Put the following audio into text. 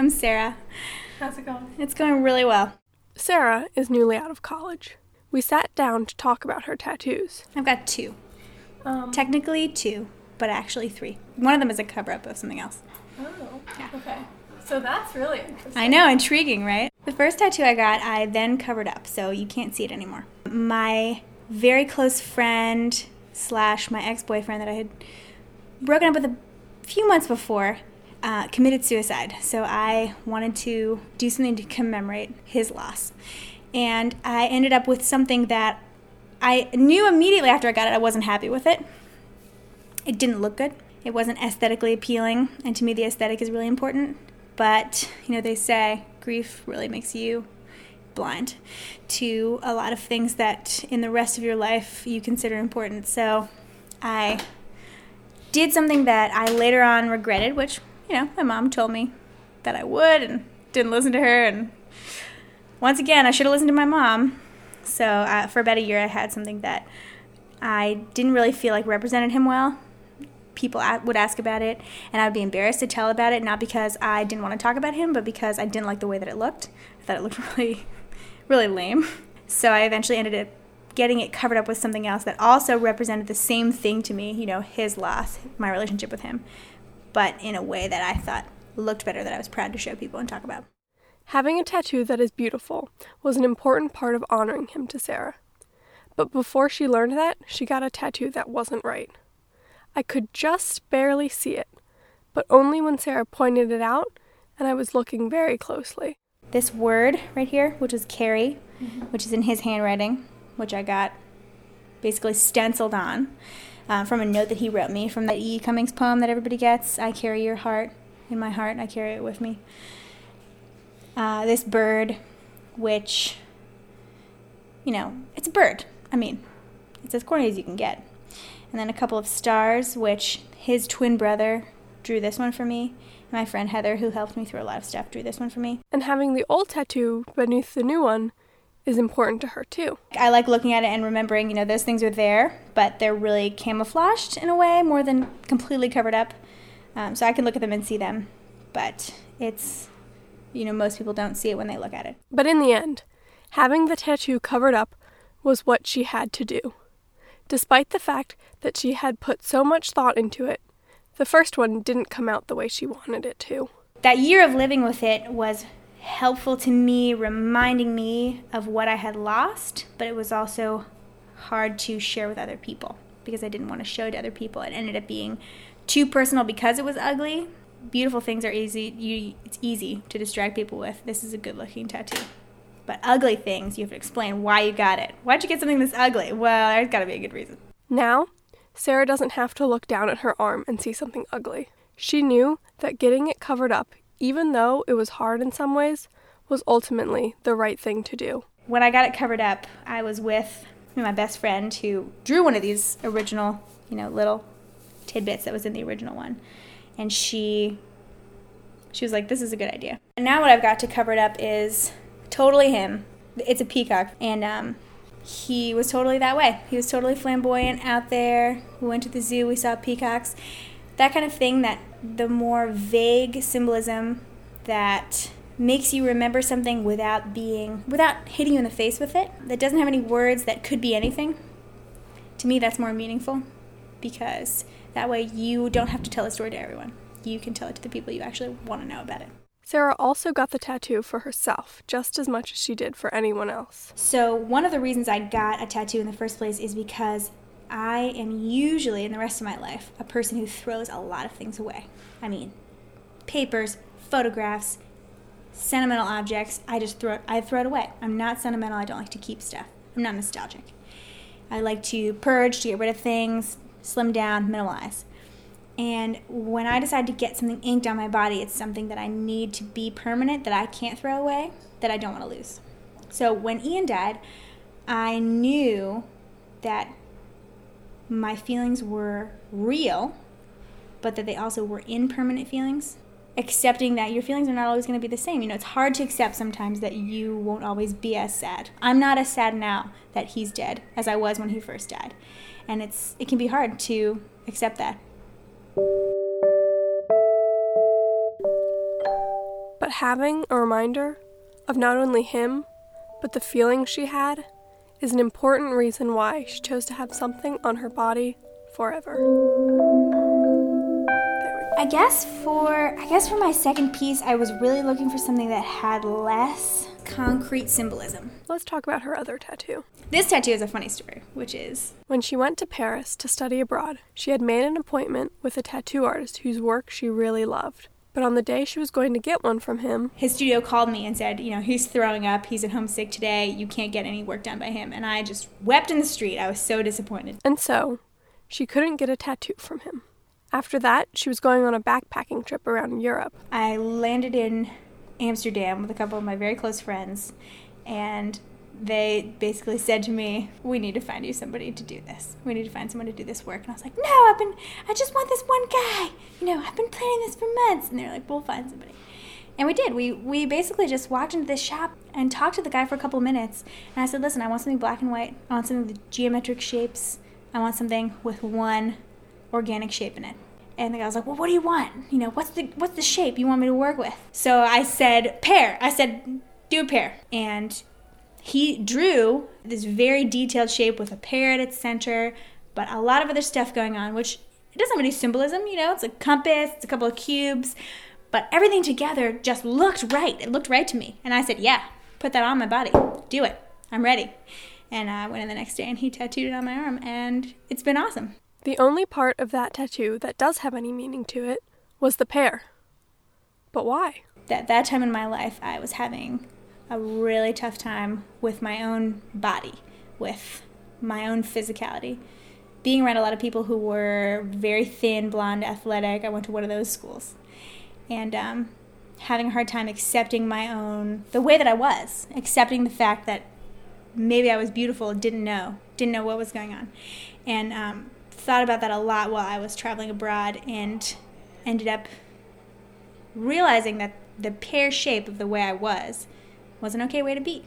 I'm Sarah. How's it going? It's going really well. Sarah is newly out of college. We sat down to talk about her tattoos. I've got two. Um, Technically two, but actually three. One of them is a cover up of something else. oh, okay. So that's really interesting. I know, intriguing, right? The first tattoo I got, I then covered up, so you can't see it anymore. My very close friend slash my ex boyfriend that I had broken up with a few months before uh, committed suicide. So I wanted to do something to commemorate his loss. And I ended up with something that I knew immediately after I got it, I wasn't happy with it. It didn't look good. It wasn't aesthetically appealing, and to me, the aesthetic is really important. But, you know, they say grief really makes you blind to a lot of things that in the rest of your life you consider important. So I did something that I later on regretted, which, you know, my mom told me that I would and didn't listen to her. And once again, I should have listened to my mom. So uh, for about a year, I had something that I didn't really feel like represented him well. People would ask about it, and I would be embarrassed to tell about it, not because I didn't want to talk about him, but because I didn't like the way that it looked. I thought it looked really, really lame. So I eventually ended up getting it covered up with something else that also represented the same thing to me, you know, his loss, my relationship with him, but in a way that I thought looked better that I was proud to show people and talk about. Having a tattoo that is beautiful was an important part of honoring him to Sarah. But before she learned that, she got a tattoo that wasn't right. I could just barely see it, but only when Sarah pointed it out and I was looking very closely. This word right here, which is carry, mm-hmm. which is in his handwriting, which I got basically stenciled on uh, from a note that he wrote me from that E. Cummings poem that everybody gets. I carry your heart in my heart, I carry it with me. Uh, this bird, which, you know, it's a bird. I mean, it's as corny as you can get. And then a couple of stars, which his twin brother drew this one for me. My friend Heather, who helped me through a lot of stuff, drew this one for me. And having the old tattoo beneath the new one is important to her too. I like looking at it and remembering, you know, those things are there, but they're really camouflaged in a way more than completely covered up. Um, so I can look at them and see them, but it's, you know, most people don't see it when they look at it. But in the end, having the tattoo covered up was what she had to do. Despite the fact that she had put so much thought into it, the first one didn't come out the way she wanted it to. That year of living with it was helpful to me, reminding me of what I had lost, but it was also hard to share with other people because I didn't want to show it to other people. It ended up being too personal because it was ugly. Beautiful things are easy. You, it's easy to distract people with. This is a good-looking tattoo. But ugly things, you have to explain why you got it. Why'd you get something this ugly? Well, there's got to be a good reason. Now, Sarah doesn't have to look down at her arm and see something ugly. She knew that getting it covered up, even though it was hard in some ways, was ultimately the right thing to do. When I got it covered up, I was with my best friend who drew one of these original, you know, little tidbits that was in the original one. And she she was like, "This is a good idea." And now what I've got to cover it up is totally him. It's a peacock, and um, he was totally that way. He was totally flamboyant out there. We went to the zoo. We saw peacocks. That kind of thing. That the more vague symbolism that makes you remember something without being without hitting you in the face with it. That doesn't have any words that could be anything. To me, that's more meaningful because that way you don't have to tell a story to everyone. You can tell it to the people you actually want to know about it. Sarah also got the tattoo for herself, just as much as she did for anyone else. So, one of the reasons I got a tattoo in the first place is because I am usually, in the rest of my life, a person who throws a lot of things away. I mean, papers, photographs, sentimental objects, I just throw it, I throw it away. I'm not sentimental, I don't like to keep stuff. I'm not nostalgic. I like to purge, to get rid of things, slim down, minimalize. And when I decide to get something inked on my body, it's something that I need to be permanent, that I can't throw away, that I don't want to lose. So when Ian died, I knew that my feelings were real, but that they also were impermanent feelings. Accepting that your feelings are not always going to be the same. You know, it's hard to accept sometimes that you won't always be as sad. I'm not as sad now that he's dead as I was when he first died. And it's it can be hard to accept that. But having a reminder of not only him, but the feelings she had is an important reason why she chose to have something on her body forever. I guess for I guess for my second piece, I was really looking for something that had less concrete symbolism. Let's talk about her other tattoo. This tattoo is a funny story, which is When she went to Paris to study abroad, she had made an appointment with a tattoo artist whose work she really loved. But on the day she was going to get one from him, his studio called me and said, you know, he's throwing up, he's at home sick today, you can't get any work done by him. And I just wept in the street. I was so disappointed. and so she couldn't get a tattoo from him. After that, she was going on a backpacking trip around Europe. I landed in Amsterdam with a couple of my very close friends, and they basically said to me, "We need to find you somebody to do this. We need to find someone to do this work." And I was like, "No, I've been. I just want this one guy. You know, I've been planning this for months." And they're like, "We'll find somebody." And we did. We we basically just walked into this shop and talked to the guy for a couple minutes. And I said, "Listen, I want something black and white. I want something with geometric shapes. I want something with one organic shape in it." And the guy was like, "Well, what do you want? You know, what's the what's the shape you want me to work with?" So I said, "Pear." I said, "Do a pear." And he drew this very detailed shape with a pear at its center, but a lot of other stuff going on, which it doesn't have any symbolism, you know, it's a compass, it's a couple of cubes, but everything together just looked right. It looked right to me. And I said, Yeah, put that on my body. Do it. I'm ready. And I went in the next day and he tattooed it on my arm, and it's been awesome. The only part of that tattoo that does have any meaning to it was the pear. But why? That that time in my life, I was having a really tough time with my own body, with my own physicality. Being around a lot of people who were very thin, blonde, athletic, I went to one of those schools. And um, having a hard time accepting my own, the way that I was, accepting the fact that maybe I was beautiful, didn't know, didn't know what was going on. And um, thought about that a lot while I was traveling abroad and ended up realizing that the pear shape of the way I was was an okay way to be.